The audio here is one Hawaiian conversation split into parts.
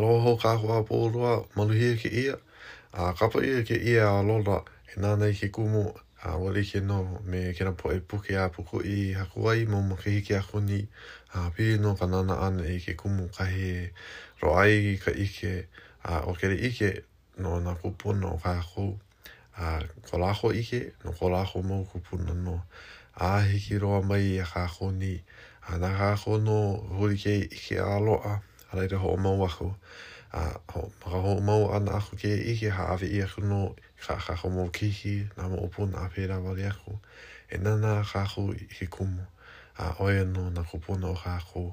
Aloha hou kākou a pau loa, Maluhia kēia, a kapa ʻia kēia a lola e nānā i ke kumu a ua like nō me kēlā poʻe puke a Pukui i haku ai mau makahiki aku nei, a pili nō ka nānā ʻana i ke kumu kahi e loaʻa ai ka ʻike a ʻo kēlā ʻike no nā kūpuna o kākou, a ko lākou ʻike, no ko lākou mau kūpuna nō. A hiki loa mai iā kākou nei, a na kākou nō huli kēia ʻike a loaʻa, a laila hoʻomau aku, a ho, ma ka hoʻomau ʻana aku kēia ʻike, hāʻawi ʻia aku nō kā kākou mau keiki, nā moʻopuna, a pēlā wale aku. E nānā kākou i ke kumu, a ʻo ia nō nā kūpuna o kākou.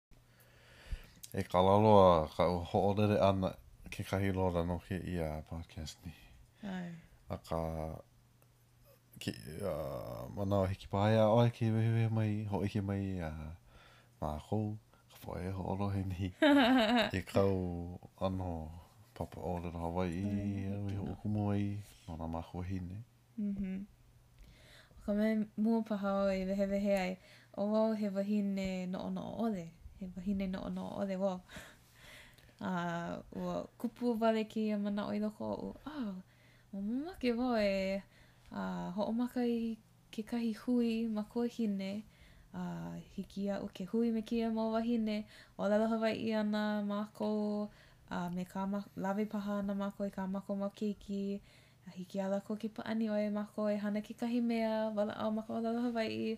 E kala loa kaʻu hoʻolele ʻana kekahi lola no kēia podcast nei. ʻAe. Akā, ke, uh, manaʻo au hiki paha iā ʻoe ke wehewehe mai, hōʻike mai iā mākou, ka poʻe e hoʻolohe nei i kāu ʻano papa ʻōlelo Hawaiʻi āu i hoʻokumu ai no nā mākuahine. ʻO ka mea mua paha aʻu e wehewehe ai, ʻo wau he wahine noʻonoʻo ʻole, he wahine noʻonoʻo ʻole wau. A ua kupu wale kēia manaʻo i loko oʻu, oh, ua mamake wau e hoʻomaka i kekahi hui makuahine a hiki iaʻu ke hui me kēia mau wahine ʻōlelo Hawaiʻi ana mākou a me kā mā, lawe paha ana mākou i kā mākou mau keiki A hiki iā lākou ke pāʻani ʻoiai mākou e hana kekahi mea walaʻau ma ka ʻōlelo Hawaiʻi,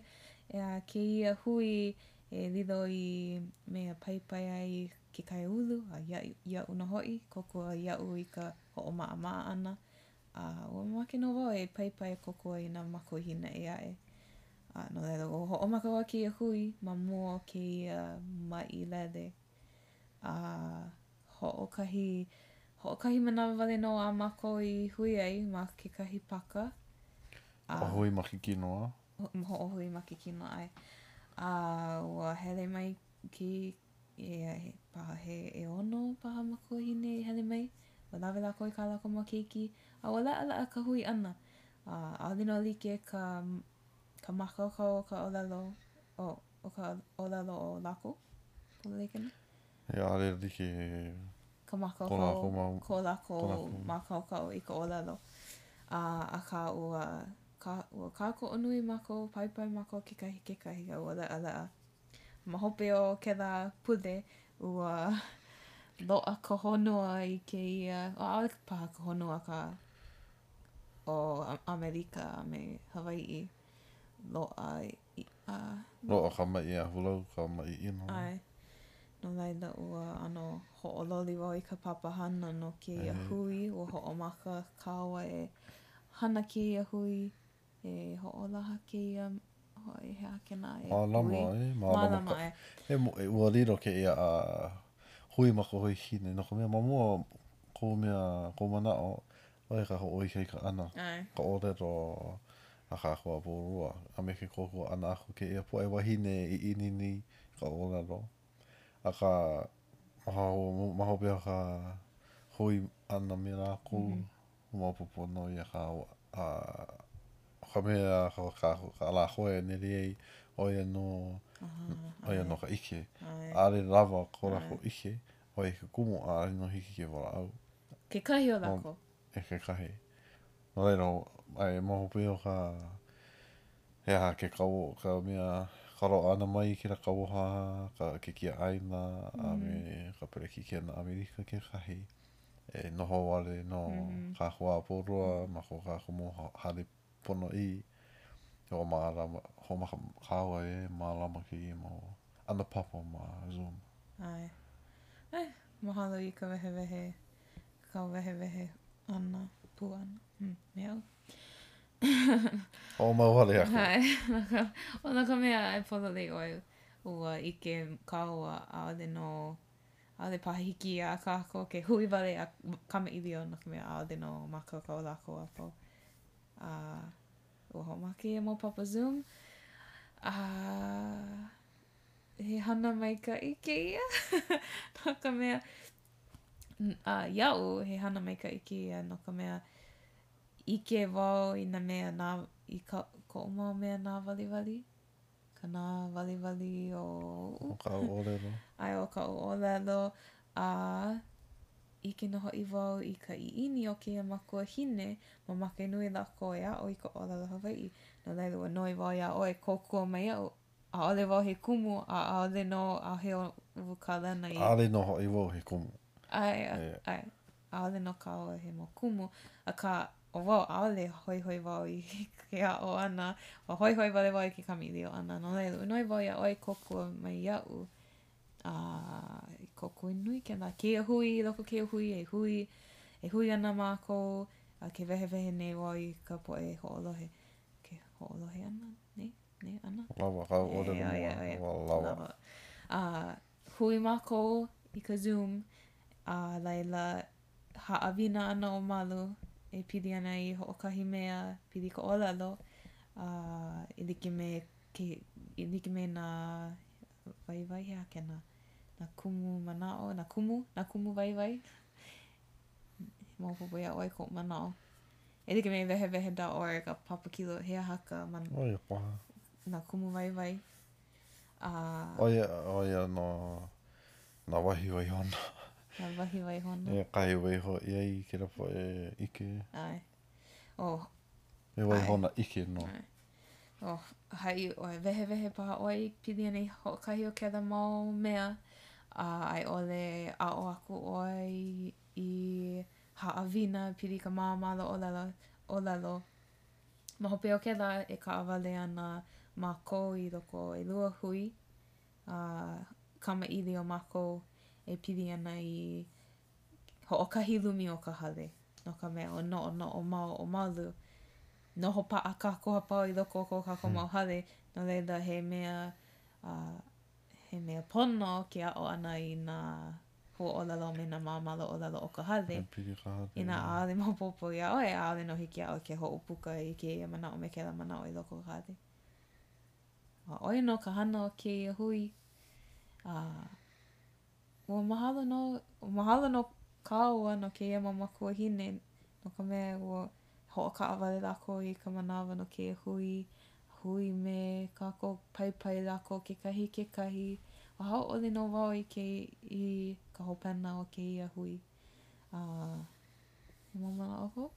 ʻeā, kēia hui e lilo i mea paipai ai ke kaiāulu, a iaʻu nō hoʻi, kōkua iaʻu i ka hoʻomaʻamaʻa ʻana, a ua mamake nō wau e paipai a kōkua i nā makuahine ʻē aʻe. A no laila, ua hoʻomaka wau i kēia hui ma mua o kēia maʻi lele. A hoʻokahi, hoʻokahi manawa wale nō a mākou i hui ai ma kekahi paka, a. Hui ma ke kino, ʻeā. Hoʻohui ma ke kino, ʻae. A ua hele mai ke, ʻehia paha, he ʻeono paha makuahine i hele mai, ua lawe lākou i kā lākou mau keiki, a ua leʻaleʻa ka hui ʻana, a ʻaʻole nō like ka, ka mākaukau o ka ʻōlelo, o. ʻO ka ʻōlelo o lākou pono i kēnā? He ʻaʻole like ka mākaukau ko lākou mākaukau i ka ʻōlelo. A, akā, ua kākoʻo nui mākou, paipai mākou kekahi i kekahi, a ua leʻaleʻa. Ma hope o kēlā pule, ua loaʻa ka honua i kēia, ʻaʻole paha ka honua akā, ʻo ʻAmelika a me Hawaiʻi, loaʻa Loaʻa ka maʻi ahulau, ka maʻi ʻino. ʻAe. No laila, ua ʻano hoʻololi wau i ka papahana no kēia hui. Ua hoʻomaka kāua e hana kēia hui, e hoʻolaha kēia hui, he aha kēnā, e hui. Mālama, ʻae. Mālama, ʻae. He moʻe ua lilo kēia hui mākuahine, no ka mea, ma mua o kou mea, kou manaʻo, ʻO ia ka hoʻoikaika ʻana, ka ʻōlelo a kākou a pau loa, a me ke kōkua ʻana aku kēia poʻe wahine i ʻiʻini i ka ʻōlelo. Akā, ma hope o ka hui ʻana me lākou, ua maopopo nō iā kāua, a ʻo ka mea a lākou e nele ai, ʻo ia nō ka ʻike. ʻAʻole lawa ko lākou ʻike, ʻo ia ke kumu a ʻaʻole nō hiki ke walaʻau. Kekahi o lākou. ʻAe, kekahi. No laila, ʻae, ma hope o ka, he aha ke kau, ka mea, ka loaʻa ʻana mai i kēlā kauoha a ke kiaʻāina a me ka pelekikena ʻAmelika kekahi, e noho wale nō kākou a pau loa ma ko kākou mau hale ponoʻī e ua mālama hoʻomaka kāua e mālama kēia mau ʻano papa ma Zoom. ʻAe. ʻAe. Mahalo i ka wehewehe ka wehewehe ʻana pū ʻana hm me aʻu. Hoʻomau wale aku. ʻAe. No ka mea, no ka mea ʻae, pololei ʻoe ua ʻike kāua ʻaʻole nō ʻAʻole paha hiki iā kākou ke hui wale a kamaʻilio no ka mea, ʻaʻole nō mākaukau lākou a pau. A ua hoʻomaka ia mau papa Zoom, a he hana maikaʻi kēia no ka mea, a iaʻu he hana maikaʻi kēia no ka mea, ʻike wau i nā mea nā, i koʻu mau mea nāwaliwali. ka nāwaliwali o oʻu. ʻO kāu ʻōlelo. ʻAe, ʻo kaʻu ʻōlelo. A ʻike nō hoʻi wau i ka ʻiʻini o kēia mākuahine, mamake nui lākou e aʻo i ka ʻōlelo Hawaiʻi. No laila, ua noi wau iā ʻoe e kōkua mai iaʻu, ʻaʻole wau he kumu, a ʻaʻole nō ʻaʻohe oʻu kālena i. ʻAʻole nō hoʻi wau he kumu. ʻAe, ʻae. ʻAʻole nō kāua he mau kumu, akā, ʻo wau ʻaʻole hoihoi wau i ke aʻo ʻana, ua hoihoi wale wau i ke kamaʻilio ʻana, no laila, ua noi wau iā ʻoe e kōkua mai iaʻu, a he kōkua nui kēnā. Kēia hui, i loko o kēia hui e hui, e hui ana mākou, a ke wehewehe nei wau i ka poʻe hoʻolohe, ke hoʻolohe ʻana nei, nei ʻana? Lawa kāu ʻōlelo mua, ua lawa. A Hui mākou i ka Zoom, a laila, haʻawina ana ʻo Malu e pili ana i hoʻokahi mea pili ka ʻōlelo, a e like me ke, e like me nā waiwai, he aha kēnā, nā kumu manaʻo, nā kumu, nā kumu waiwai. Maopopo iā ʻoe koʻu manaʻo. E like me wehewehe dot org, ka Papakilo, he aha ka mea, ʻo ia paha. nā kumu waiwai. a. ʻO ia, ʻo ia nō nā wahi waihona. Nā wahi waihona. ʻAe, kahi waiho ʻia ai kēlā poʻe ʻike. ʻAe. ʻO. He waihona ʻike nō. ʻAe. ʻŌ, haʻi ʻoe, wehewehe paha ʻoe e pili ana i hoʻokahi o kēlā mau mea, a i ʻole aʻo aku ʻoe i haʻawina pili i ka māmalaʻōlelo, ʻōlelo. Ma hope o kēlā e kaʻawale ana mākou i loko o ʻelua hui a kamaʻilio mākou e pili ana i hoʻokahi lumi o ka hale, no ka mea, ua noʻonoʻo māua ʻo Malu, noho paʻa kākou a pau i loko o ko kākou mau hale, no laila he mea he mea pono ke aʻo ʻana i nā huaʻōlelo me nā māmalaʻōlelo o ka hale. Inā ʻaʻole maopopo iā ʻoe, ʻaʻole nō hiki iā ʻoe ke hoʻopuka i kēia manaʻo me kēlā manaʻo i loko o ka hale. A ʻo ia nō ka hana o kēia hui. A ua mahalo nō, mahalo nō kāua no kēia mau makuahine no ka mea ua Hoʻokaʻawale lākou i ka manawa no kēia hui, hui me kākou paipai lākou kekahi i kekahi, a hauʻoli nō wau i ke i ka hopena o kēia hui. A, he mau manaʻo hou?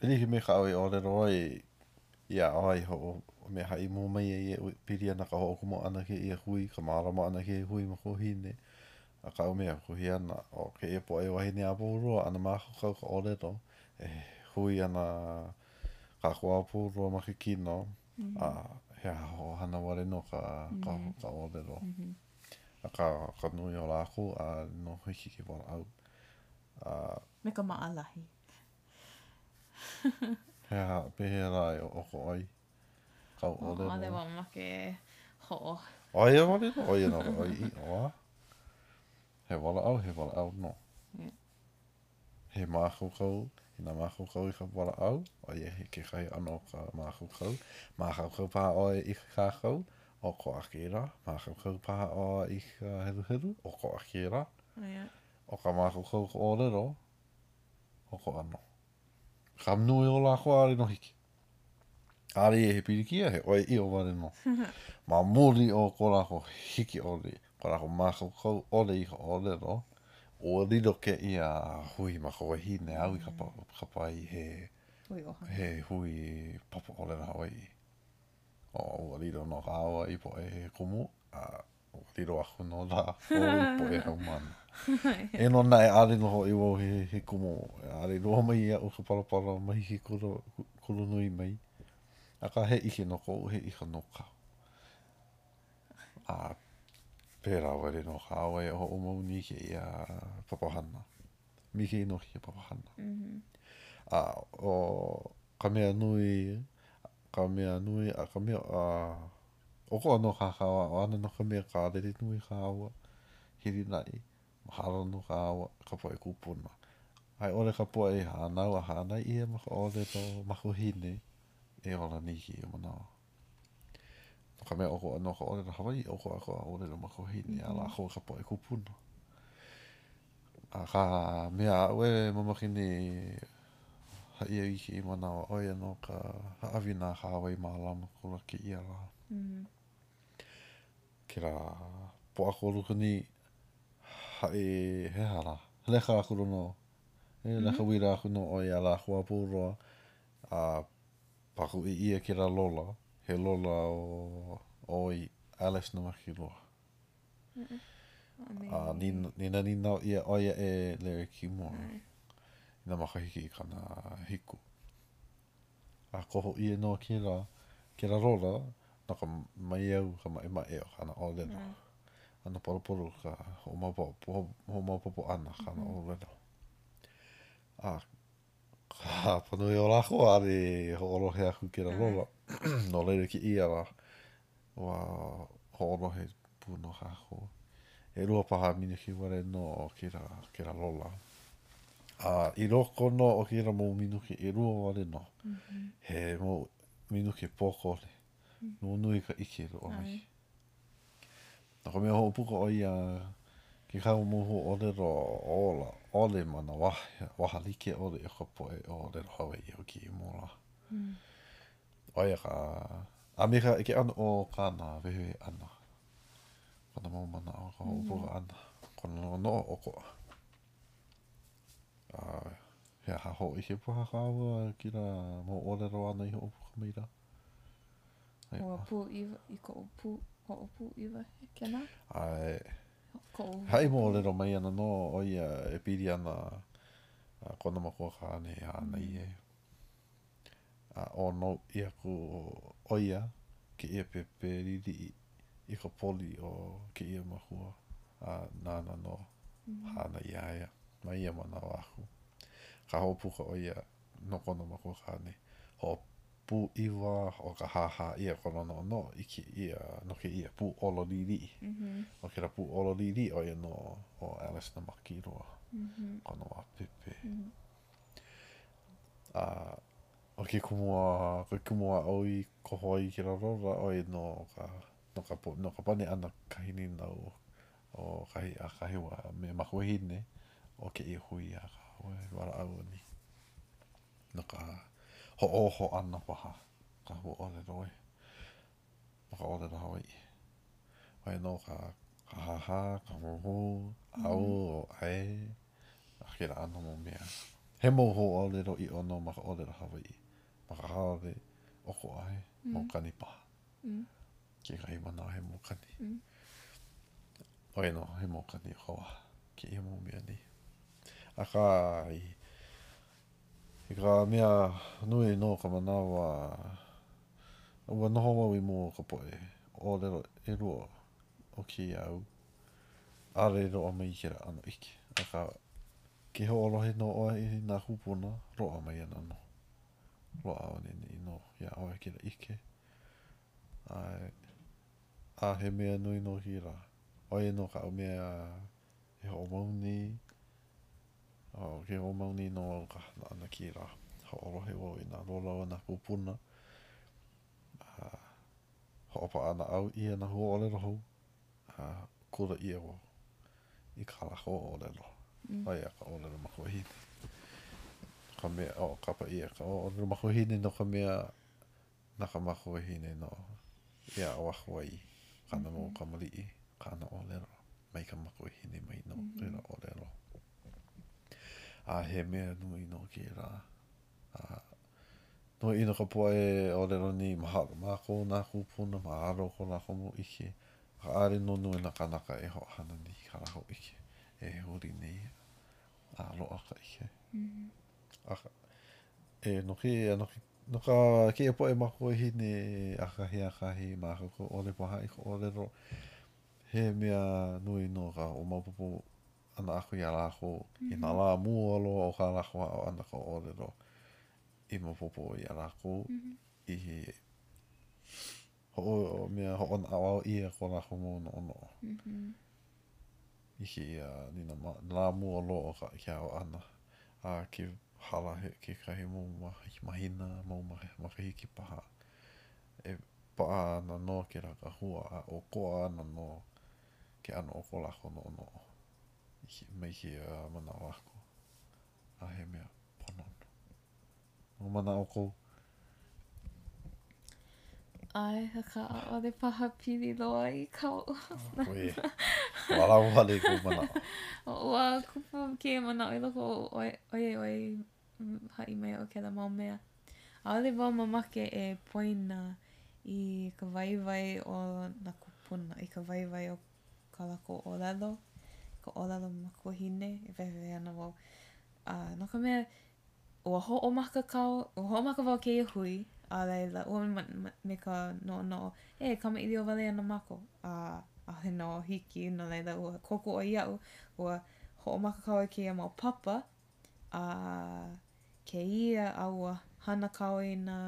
Pili hoʻi me kāu i ʻōlelo ai iā ʻoe i hoʻo, mea, haʻi mua mai ai e pili ana ka hoʻokumu ʻana kēia hui, ka mālama ʻana kēia hui mākuahine, Akā, ua mea, kuhi ana au kēia poʻe wāhine a pau loa ʻano mākaukau ka ʻōlelo, e hui ana kākou a pau loa ma ke kino, a he aha hoʻohana wale nō ka ka ʻōlelo. Akā, ʻo ka nui o lākou, ʻaʻole nō hiki ke walaʻau. A. Me ka maʻalahi. He aha, pehea lā e ʻokoʻa ai? ʻAʻole wau mamake e hoʻo. ʻO ia wale nō, ʻo ia nō ka ʻoiaʻiʻo, a he walaʻau, he walaʻau nō. He mākaukau, inā mākaukau i ka walaʻau, ʻo ia hoʻi kekahi ʻano o ka mākaukau. Mākaukau paha ʻoe i ke kākau, ʻokoʻa kēlā. Mākaukau paha ʻoe i ka heluhelu, ʻokoʻa kēlā. ʻO ka mākaukau ka ʻōlelo, ʻokoʻa nō. Ka nui o lākou ʻaʻole nō hiki. ʻaʻole ia he pilikia, he ʻoiaʻiʻo wale nō. Ma muli o ko lākou hiki ʻole, ko lākou mākaukau ʻole i ka ʻōlelo, ua lilo kēia hui makuahine āu i kapa ai he he hui papa ʻōlelo Hawaiʻi. ʻO, ua lilo nō kāua i poʻe kumu a ua lilo aku nō lākou i poʻe haumāna. Eia nō naʻe, ʻaʻole nō hoʻi wau he kumu e ʻaʻole loaʻa mai iaʻu ka palapala mai ke kula nui mai, akā he ʻike nō koʻu he ʻike nō kāu. A pēlā wale nō kāua e hoʻomau nei i kēia papahana, maikaʻi nō kēia papahana. A ʻo ka mea nui, ka mea nui a ka mea ʻokoʻa nō kā kāua aʻo ʻana no ka mea kālele nui kāua hilinaʻi, mahalo nō kāua ka poʻe kūpuna a i ʻole ka poʻe i hānau a hānai ʻia ma ka ʻōlelo makuahine, e ola nei kēia manawa. No ka mea, ʻokoʻa nō ka ʻōlelo Hawaiʻi, ʻokoʻa ka ʻōlelo makuahine a lākou ka poʻe kūpuna. A ka mea aʻu e mamake nei e haʻi aʻe i kēia manawa, ʻo ia nō ka haʻawina kāua i mālama akula kēia lā. Kēlā Pōʻakolu aku nei hoʻi he aha lā, leka akula nō, e leka uila aku nō ʻoe iā lākou a pau loa a pākuʻi ʻia kēlā lola, he lola ʻo ʻo Alice Nāmakelua. a ninaninau ʻia ʻo ia e Larry Kimura i nā makahiki kanahiku. A koho ʻia nō kēlā, kēlā lola no ka maiau ka maʻemaʻe o kāna ʻōlelo. Mm. ʻAno palupalu ka hoʻomaopopo ʻana kāna mm-hmm. ʻōlelo. A Ka hapanui o lākou a ʻaʻole i hoʻolohe aku kēlā lola, no laila i kēia lā, ua hoʻolohe pū nō kākou. ʻElua paha minuke wale nō o kēlā kēlā lola. A i loko nō o kēlā mau minuke ʻelua wale nō, he mau minuke pōkole. nunui ka ʻike e loaʻa mai. No ka mea, hoʻopuka ʻo ia kekahi mau huaʻōlelo ola ʻole ma nā waha like ʻole o ka poʻe ʻōlelo Hawaiʻi o kēia mau lā. ʻO ia ka, a me ka ke ʻano o kāna wehewehe ʻana, kona mau manaʻo, ka hoʻopuka ʻana, kona noʻonoʻo ʻokoʻa. A he aha hōʻike paha kāua kēlā mau ʻōlelo āna i hoʻopuka maila? Ua pūʻiwa i koʻu pū, koʻu pūʻiwa kēnā. A e haʻi moʻolelo mai ana nō ʻo ia e pili ana a kona makua kāne e hānai ai. A ʻōnou ʻia aku ʻo ia kēia pēpē liliʻi i ka poli o kēia makua a nāna nō hānai iā ia ma ia manawa aku. Ka hoʻopuka ʻo ia no kona makuakāne hoʻopūʻiwa ua kāhāhā ʻia kona noʻonoʻo i kēia no kēia pūʻolo liliʻi. ʻO kēlā pūʻolo liliʻi ʻo ia nō ʻo Alice Nāmakelua, kona wā pēpē. A ʻo ke kumu a ke kumu aʻu i koho ai i kēlā lola ʻo ia nō ka no ka no ka pane ʻana kahi nīnau ʻO kahi a kahi wahi makuahine o kēia hui a kāua e walaʻau nei no ka hoʻōho ʻana paha ka huaʻōlelo ē ma ka ʻōlelo Hawaiʻi. ʻO ia nō kāhāhā, kāhōhō, au, o ae, a kēlā ʻano mau mea. He mau huaʻōlelo ʻiʻo nō ma ka ʻōlelo Hawaiʻi ma ka haole ʻokoʻa he mau kani paha. Kekahi manawa he mau kani. ʻO ia nō, he mau kani ʻokoʻa kēia mau mea nei. Akā, i i ka mea nui no ka manawa, ua noho wau i mua o ka poʻe ʻōlelo ʻelua o kēia au, ʻaʻole loaʻa mai kēlā ʻano ʻike. Akā, ke hoʻolohe nō ʻoe i nā kūpuna, loaʻa mai ana nō. Loaʻa auaneʻi nō iā ʻoe kēlā ʻike. a he mea nui nō kēlā. ʻO ia nō kaʻu mea e hoʻomau nei, a ke hoʻomau nei nō au i ka hana ʻana kēlā. Hoʻolohe wau i nā lola a nā kūpuna, a hoʻopaʻa naʻau ʻia nā huaʻōlelo hou, a kula ʻia wau i kā lākou ʻōlelo, ʻo ia ka ʻōlelo makuahine. No ka mea, ua kapa ʻia ka ʻōlelo makuahine no ka mea, Na ka makuahine nō i aʻo aku ai kāna mau kamaliʻi, kāna ʻōlelo, mai ka makuahine mai nō kēlā ʻōlelo. A he mea nui nō kēlā. A nui nō ka poʻe ʻōlelo nei, mahalo mākou nā kūpuna, mahalo ko lākou mau ʻike, akā ʻaʻole nō nui nā kānaka e hoʻohana nei i kā lākou ʻike e huli nei a loaʻa ka ʻike. Akā, e noke, e noke No ka, kēia poʻe makuahine ʻakahiakahi mākaukau ʻole paha i ka ʻōlelo, he mea nui nō ka hoʻomaopopo ʻana aku iā lākou i nā lā mua loa o kā lākou aʻo ʻana ka ʻōlelo i maopopo iā lākou i Hoʻo, ʻo mea, hoʻonaʻauao ʻia ko lākou mau noʻonoʻo i kēia, i nā lā mua loa o ke aʻo ʻana a ke hala he kekahi mau mahina, mau makahiki paha e paʻa ana nō kēlā kahua a ʻokoʻa ana nō ke ʻano o ko lākou noʻonoʻo mai kēia manawa aku a he mea pono nō. Mau manaʻo kou. ʻAe, akā, ʻaʻole paha pili loa i kāu ui. Walaʻau wale kou manaʻo. Ua kupu kēia manaʻo i loko oʻu, ʻoiai ʻoe i haʻi mai iaʻu kēlā mau mea, ʻaʻole wau mamake e poina i ka waiwai o nā kūpuna, i ka waiwai o kā lākou ʻōlelo, ka ʻōlelo makuahine e wehewehe ana wau. A no ka mea, Ua hoʻomaka kau, ua hoʻomaka wau kēia hui, a laila, ua me ka noʻonoʻo, e, kamaʻilio wale ana mākou, a ʻaʻohe nō hiki, no laila, ua kōkua ʻoe iaʻu, ua hoʻomaka kāua i kēia mau papa, a kēia, a ua hana kāua i nā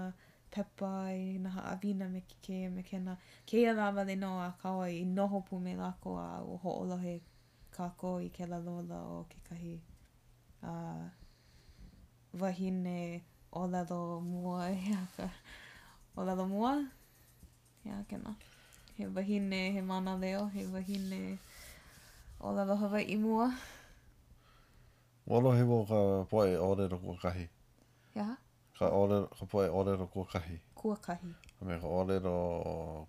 pepa, i nā haʻawina me ke kēia me kēnā, kēia lā wale nō a kāua i noho pū me lākou a ua hoʻolohe kākou i kēlā lola o kekahi wahine ʻōlelo mua. He aha ka ʻōlelo mua? He aha kēnā? He wahine, he mānaleo, he wahine ʻōlelo Hawaiʻi mua. Ua lohe wau ka poʻe ʻōlelo kuakahi. He aha? Ka poʻe ʻōlelo kuakahi. Kuakahi. A me ka ʻōlelo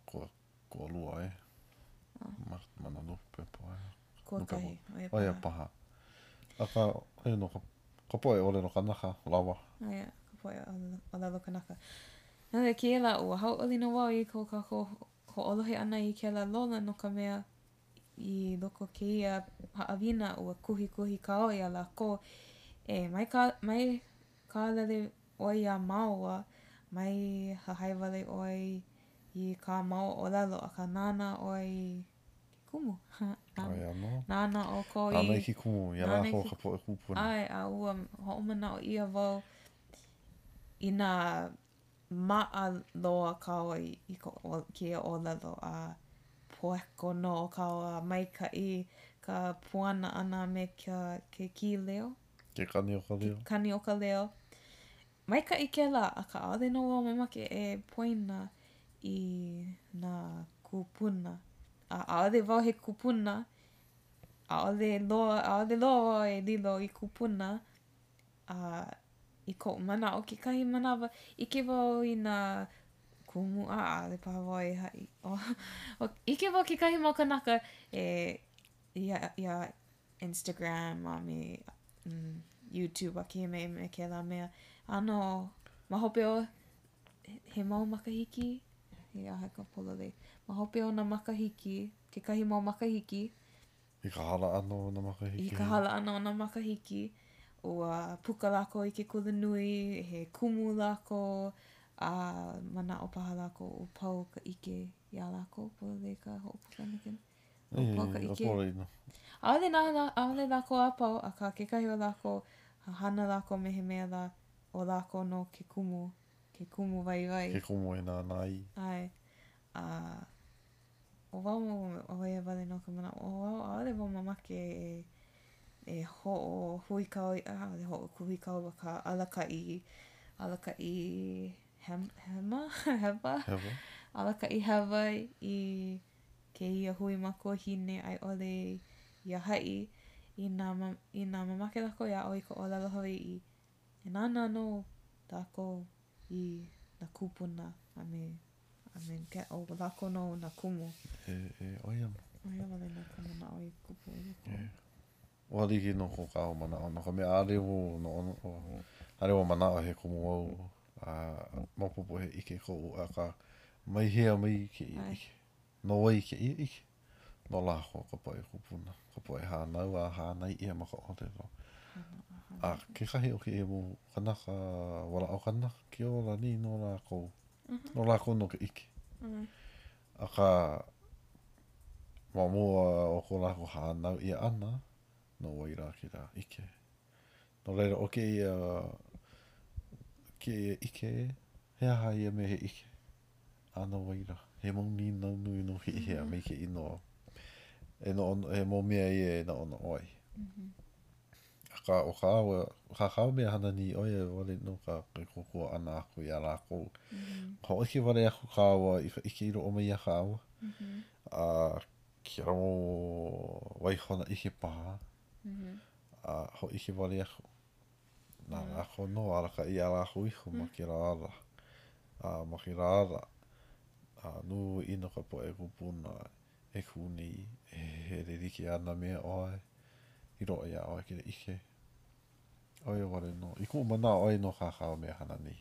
Kualua ē. Ma, ma nā nūpepa ē. Kuakahi, ʻo ia paha. ʻO ia paha. Akā ʻo ia nō ka, ka poʻe ʻōlelo kanaka, lawa. ʻO ia, ka poʻe ʻōlelo kanaka. No laila kēia lā ua hauʻoli nō wau i ko kākou hoʻolohe ʻana i kēlā lola no ka mea i loko kēia haʻawina ua kuhikuhi kāua iā lākou e mai kā, mai kālele ʻoe iā māua, mai hahai wale ʻoe i kā māua ʻōlelo, akā nānā ʻoe i ke kumu. Aia nō. Nānā ʻoukou i. Nānā i ke kumu, iā lākou, ka poʻe kūpuna. ʻAe, a ua hoʻomanaʻo ʻia wau inā maʻa loa kāua i ko kēia ʻōlelo, a poeko nō kāua a maikaʻi ka puana ʻana me ke kīleo. Ke kani o ka leo. Ke kani o ka leo. Maikaʻi kēlā, akā ʻaʻole nō wau mamake e poina i nā kūpuna. A ʻaʻole wau he kupuna, ʻaʻole loa, ʻaʻole loa wau e lilo i kūpuna. A i koʻu manaʻo kekahi manawa, ʻike wau i nā kumu, a ʻaʻole paha wau e haʻi. ʻO, ʻike wau kekahi mau kānaka e ia, ia Instagram a me YouTube a ke me me kēlā mea. ʻAno ma hope o he mau makahiki he aha ka pololei. Ma hope o nā makahiki, kekahi mau makahiki. I ka hala ʻana o nā makahiki. I ka hala ʻana o nā makahiki, ua puka lākou i ke kula nui, he kumu lākou, a manaʻo paha lākou ua pau ka ʻike iā lākou pololei ka hoʻopuka nō ke. ua pau ka ʻike. ʻAʻole nā hana, ʻaʻole lākou a pau, akā, kekahi o lākou, hahana lākou me he mea lā, ʻo lākou nō ke kumu, ke kumu waiwai. Ke kumu e nānā ai. ʻAe. A, ʻo wau ma ua, ʻo ia wale nō ka manaʻo, ʻo wau, ʻaʻole wau mamake e, e hoʻohuikau, ʻaʻole hoʻohuikau a alakaʻi, alakaʻi hem, hema? hewa? Hewa. Alakaʻi hewa i. kēia hui makuahine a i ʻole iā haʻi, inā inā mamake lākou e aʻo i ka ʻōlelo Hawaiʻi, e nānā nō lākou i nā kūpuna a me a me ke ʻo lākou nō nā kumu. E, e, ʻo ia. ʻO ia wale nō ka manaʻo i kupu aʻe. Ua like nō ko kāua manaʻo, no ka mea, ʻaʻole wau noʻonoʻo, ʻaʻole wau manaʻo he kumu au, a maopopo he ʻike koʻu, akā, mai hea mai kēia ʻike? No wai kēia ʻike? No lākou ka poʻe kupuna, ka poʻe hānau a hānai ʻia ma ka ʻōlelo. A kekahi o kēia mau kānaka, walaʻau kanaka, ke ola nei nō lākou, no lākou nō ka ʻike. Akā, ma mua o ko lākou hānau ʻia ʻana, no wai lā kēlā ʻike? No laila, ʻo kēia kēia ʻike, he aha ia mea he ʻike, a no wai lā? He mau nīnau nui nō ke ʻihea me kēia, e noʻonoʻo, he mau mea ia e noʻonoʻo ai. Akā, ʻo kāua, kā kāua mea hana nei ʻo ia wale nō ka ke kōkua ʻana aku iā lākou. Hōʻike wale aku kāua i ka ʻike i loaʻa mai iā kāua, a kēlā waihona ʻike paha, a hōʻike wale aku na lākou nō e alakaʻi iā lākou iho ma kēlā ala, a ma kēlā ala, a nui nō ka poʻe kūpuna e kū nei e hele like ana me ʻoe i loaʻa iā ʻoe kēlā ʻike. ʻO ia wale nō, i kuʻu manaʻo ʻo ia nō kā kāua mea e hana nei,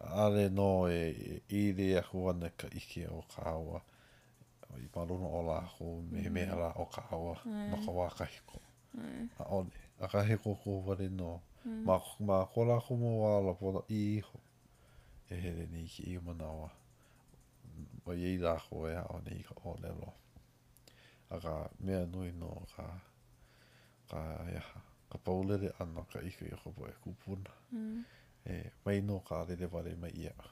ʻaʻale nō e ili aku ana ka ʻike o kāua i ma luna o lākou me he mea lā ʻo kāua no ka wā kahiko. ʻAʻole. Akā he kōkua wale nō ma ko lākou mau ala ponoʻī iho e hele nei i kēia manawa. ʻoiai lākou e aʻo nei i ka ʻōlelo a ka mea nui nō ka, ka he aha, ka paulele ʻana i ka ʻike o ka poʻe kūpuna. Mm. E, mai nō kālele wale mai iaʻu.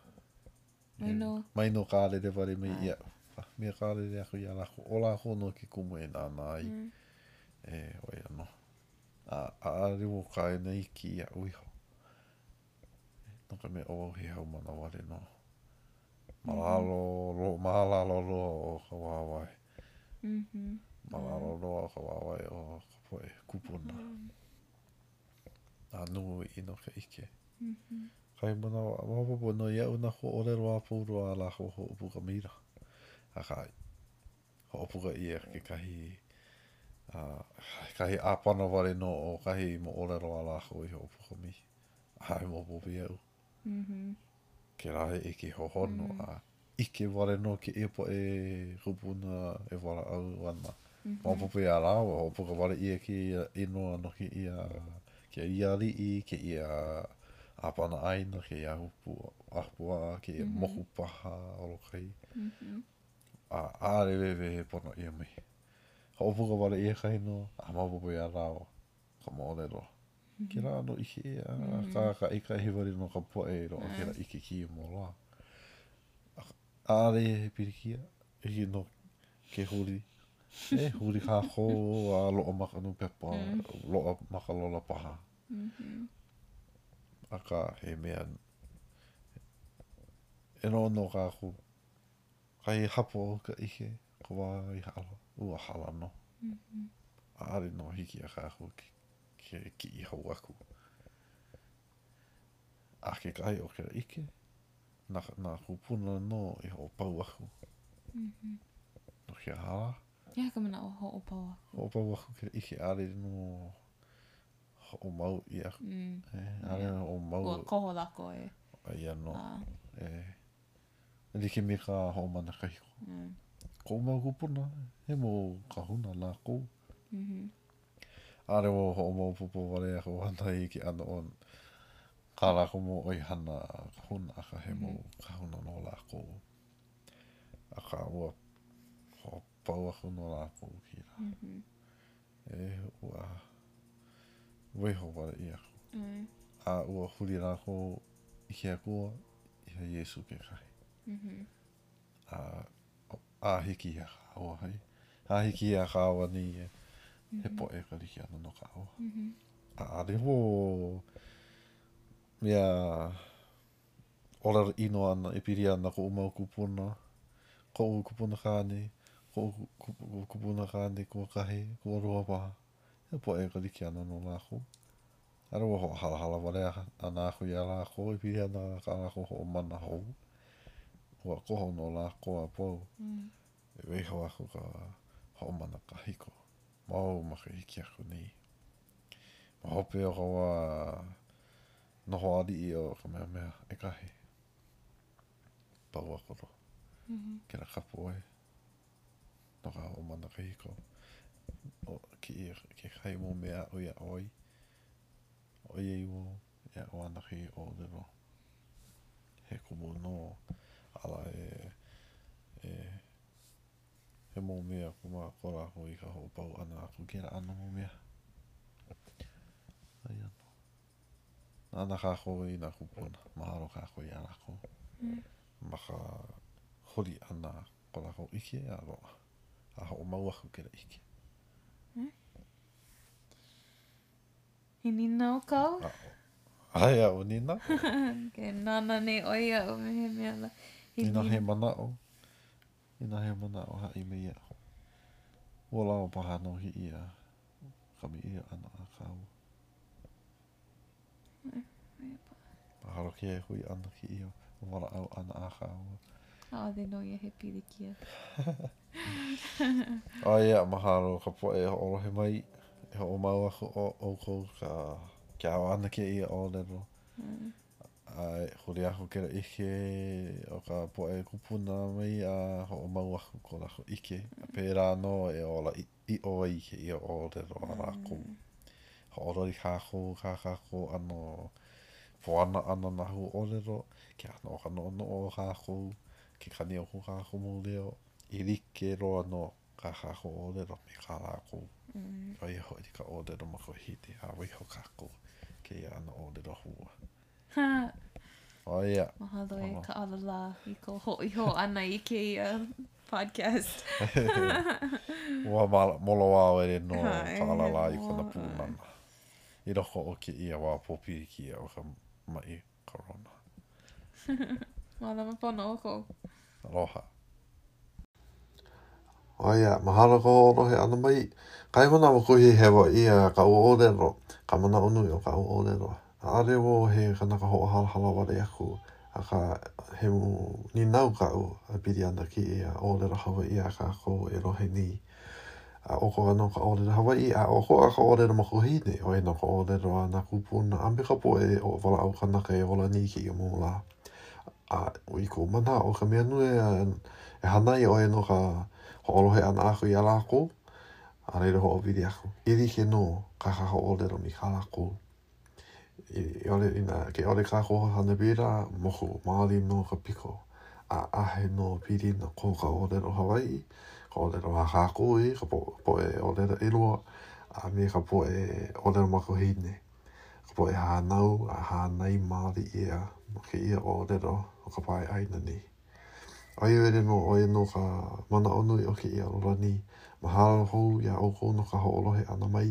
Mai nō. Mai nō kālele wale mai iaʻu. Ka mea, kālele aku iā lākou. ʻO lākou nō ke kumu e nānā ai. Mm. E, ʻo ia nō. A, ʻaʻale wau kaena iki iaʻu iho. no ka mea, ʻo wau he haumāna wale nō ma lalo loa, ma lalo loa o ka wāwae, ma lalo loa o ka wāwae o ka poʻe kūpuna. A nui nō ka ʻike. Kahi manawa, a maopopo nō iaʻu nā huaʻōlelo a pau loa a lākou hoʻopuka maila. Akā. hoʻopuka ʻia kekahi kahi ʻāpana wale nō o kahi moʻolelo a lākou i hoʻopuka mai. A e maopopo iaʻu, mm-hmm. kēlā he ʻike hohonu, mm. a ʻike wale nō kēia poʻe kūpuna e walaʻau ana. Mm-hmm. Maopopo iā lāua, hoʻopuka wale ʻia kēia inoa no kēia kēia aliʻi, kēia ʻāpana ʻāina, kēia ahupu, ahupuaʻa, kēia mm-hmm. moku paha, olokai. Mm-hmm. A ʻaʻole wehewehe pono ʻia mai. Hoʻopuka wale ʻia ka inoa, a maopopo iā lāua ka moʻolelo. Kēlā ʻano ʻike ʻeā, kākaʻikahi wale nō ka poʻe e loaʻa kēlā ʻike kēia mau lā. ʻAʻole he pilikia, hiki nō ke huli, e huli kākou a loaʻa ma ka nūpepa, loaʻa ma ka lola paha. Akā, he mea e noʻonoʻo kākou. Kahi hapa o ka ʻike o ka wā i hala, ua hala nō. ʻAʻole nō hiki iā kākou ke kiʻi hou aku. A kekahi o kēlā ʻike, na nā kūpuna nō i hoʻopau aku no ke aha lā. Eia ka manaʻo, hoʻopau aku. Hoʻopau aku kēlā ʻike, ʻaʻole nō hoʻomau ʻia. ʻAʻole nō hoʻomau. Ua koho lākou e. ʻO ia nō. Like me ka hoʻomana kahiko. Koʻu mau kūpuna, he mau kahuna lākou. ʻAʻole wau hoʻomaopopo wale aku ana i ke ʻano o kā lākou mau ʻoihana kahuna, akā he mau kahuna nō lākou. Akā, ua hoʻopau aku nō lākou kēlā. E ua waiho wale ʻia aku. A ua huli lākou i ke Akua, iā Iesū kekahi. A a hiki iā kāua hai, a hiki iā kāua nei e, he poʻe Kalikiano nō kāua. A ʻaʻole wau mea. ʻōlelo ʻino ana e pili ana koʻu mau kūpuna, koʻu kupuna kāne, koʻu kupuna kāne kuakahi, kualua paha, he poʻe Kalikiano nō lākou. ʻAʻole au hoʻohalahala wale ana aku iā lākou e pili ana kā lākou hoʻomana hou, ua koho nō lākou a pau e waiho aku ka hoʻomana kahiko mau makahiki aku nei. Ma hope o ka wā, Noho aliʻi o Kamehameha ʻekahi. Pau aku nō kēlā kapu e no ka hoʻomana kahiko. ʻO kēia kekahi mau mea aʻu i aʻo ai, ʻoiai wau e aʻo ana ka ʻōlelo he kumu nō, a i ʻole he mau mea kumu ko lākou i ka hoʻopau ʻana aku i kēlā ʻano mau mea. Aia nō. Nānā kākou i nā kūpuna. Mahalo kākou iā lākou ma ka huli ʻana ko lākou ʻike a loaʻa a hoʻomau aku kēlā ʻike. He nīnau kāu? Aʻo. ʻAʻohe nīnau. Ke nānā nei ʻoe iaʻu me he mea lā. Inā he manaʻo. Inā he manaʻo haʻi mai iaʻu, ua lawa paha nō kēia kamaʻilio ʻana a kāua. Mahalo kēia hui ʻana kēia walaʻau ʻana a kāua. ʻAʻole nō ia he pilikia. ʻAe, a mahalo ka poʻe e hoʻolohe mai, e hoʻomau aku ʻo ʻoukou ka ke aʻo ʻana kēia ʻōlelo. A e huli aku kēlā ʻike o ka poʻe kūpuna mai a hoʻomau aku ko lākou ʻike, a pēlā nō e ola ʻiʻo ai kēia ʻōlelo a lākou. Hoʻololi kākou i kā kākou ʻano puana ʻana nā huaʻōlelo, ke ʻano o ka noʻonoʻo o kākou, ke kani o ko kākou mau leo, i like loa nō kā kākou ʻōlelo me kā lākou, ʻo ia hoʻi ka ʻōlelo makuahine a waiho kākou i kēia ʻano ʻōlelo hua. Ha! ʻO ia. Mahalo e Ka ʻAlalā i ka hoʻiho ʻana i kēia podcast. Ua moloā wale nō Ka ʻAlalā i kona pūnana i loko o kēia wā pōpilikia o ka maʻi Corona. Mālama pono ʻoukou. Aloha. ʻO ia, mahalo ka hoʻolohe ʻana mai. Kahi manawa kuhihewa ʻia kaʻu ʻōlelo, ka manaʻo nui o kaʻu ʻōlelo. ʻAʻole wau he kanaka hoʻohalahala wale aku, akā, he mau nīnau kaʻu e pili ana kēia ʻōlelo Hawaiʻi a kākou e lohe nei. A ʻokoʻa nō ka ʻōlelo Hawaiʻi a ʻokoʻa ka ʻōlelo makuahine, ʻo ia nō ka ʻōlelo a nā kūpuna a me ka poʻe walaʻau kanaka e ola nei i kēia mau lā. A i koʻu manaʻo, ʻo ka mea nui e hana ai, ʻo ia nō ka hoʻolohe ʻana aku iā lākou, a laila hoʻopili aku i like nō kā kākou ʻōlelo me kā lākou. I ʻole inā ke ʻole kākou hana pēlā, moku maoli nō ka piko. ʻAʻohe nō pilina ko ka ʻōlelo Hawaiʻi, ka ʻōlelo a kākou i ka poʻe ʻōlelo ʻelua a me ka poʻe ʻōlelo makuahine. Ka poʻe hānau a hānai maoli ʻia ma kēia ʻōlelo o ka pae ʻāina nei. ʻO ia wale nō, ʻo ia nō ka manaʻo nui o kēia lola nei, mahalo hou iā ʻoukou no ka hoʻolohe ʻana mai.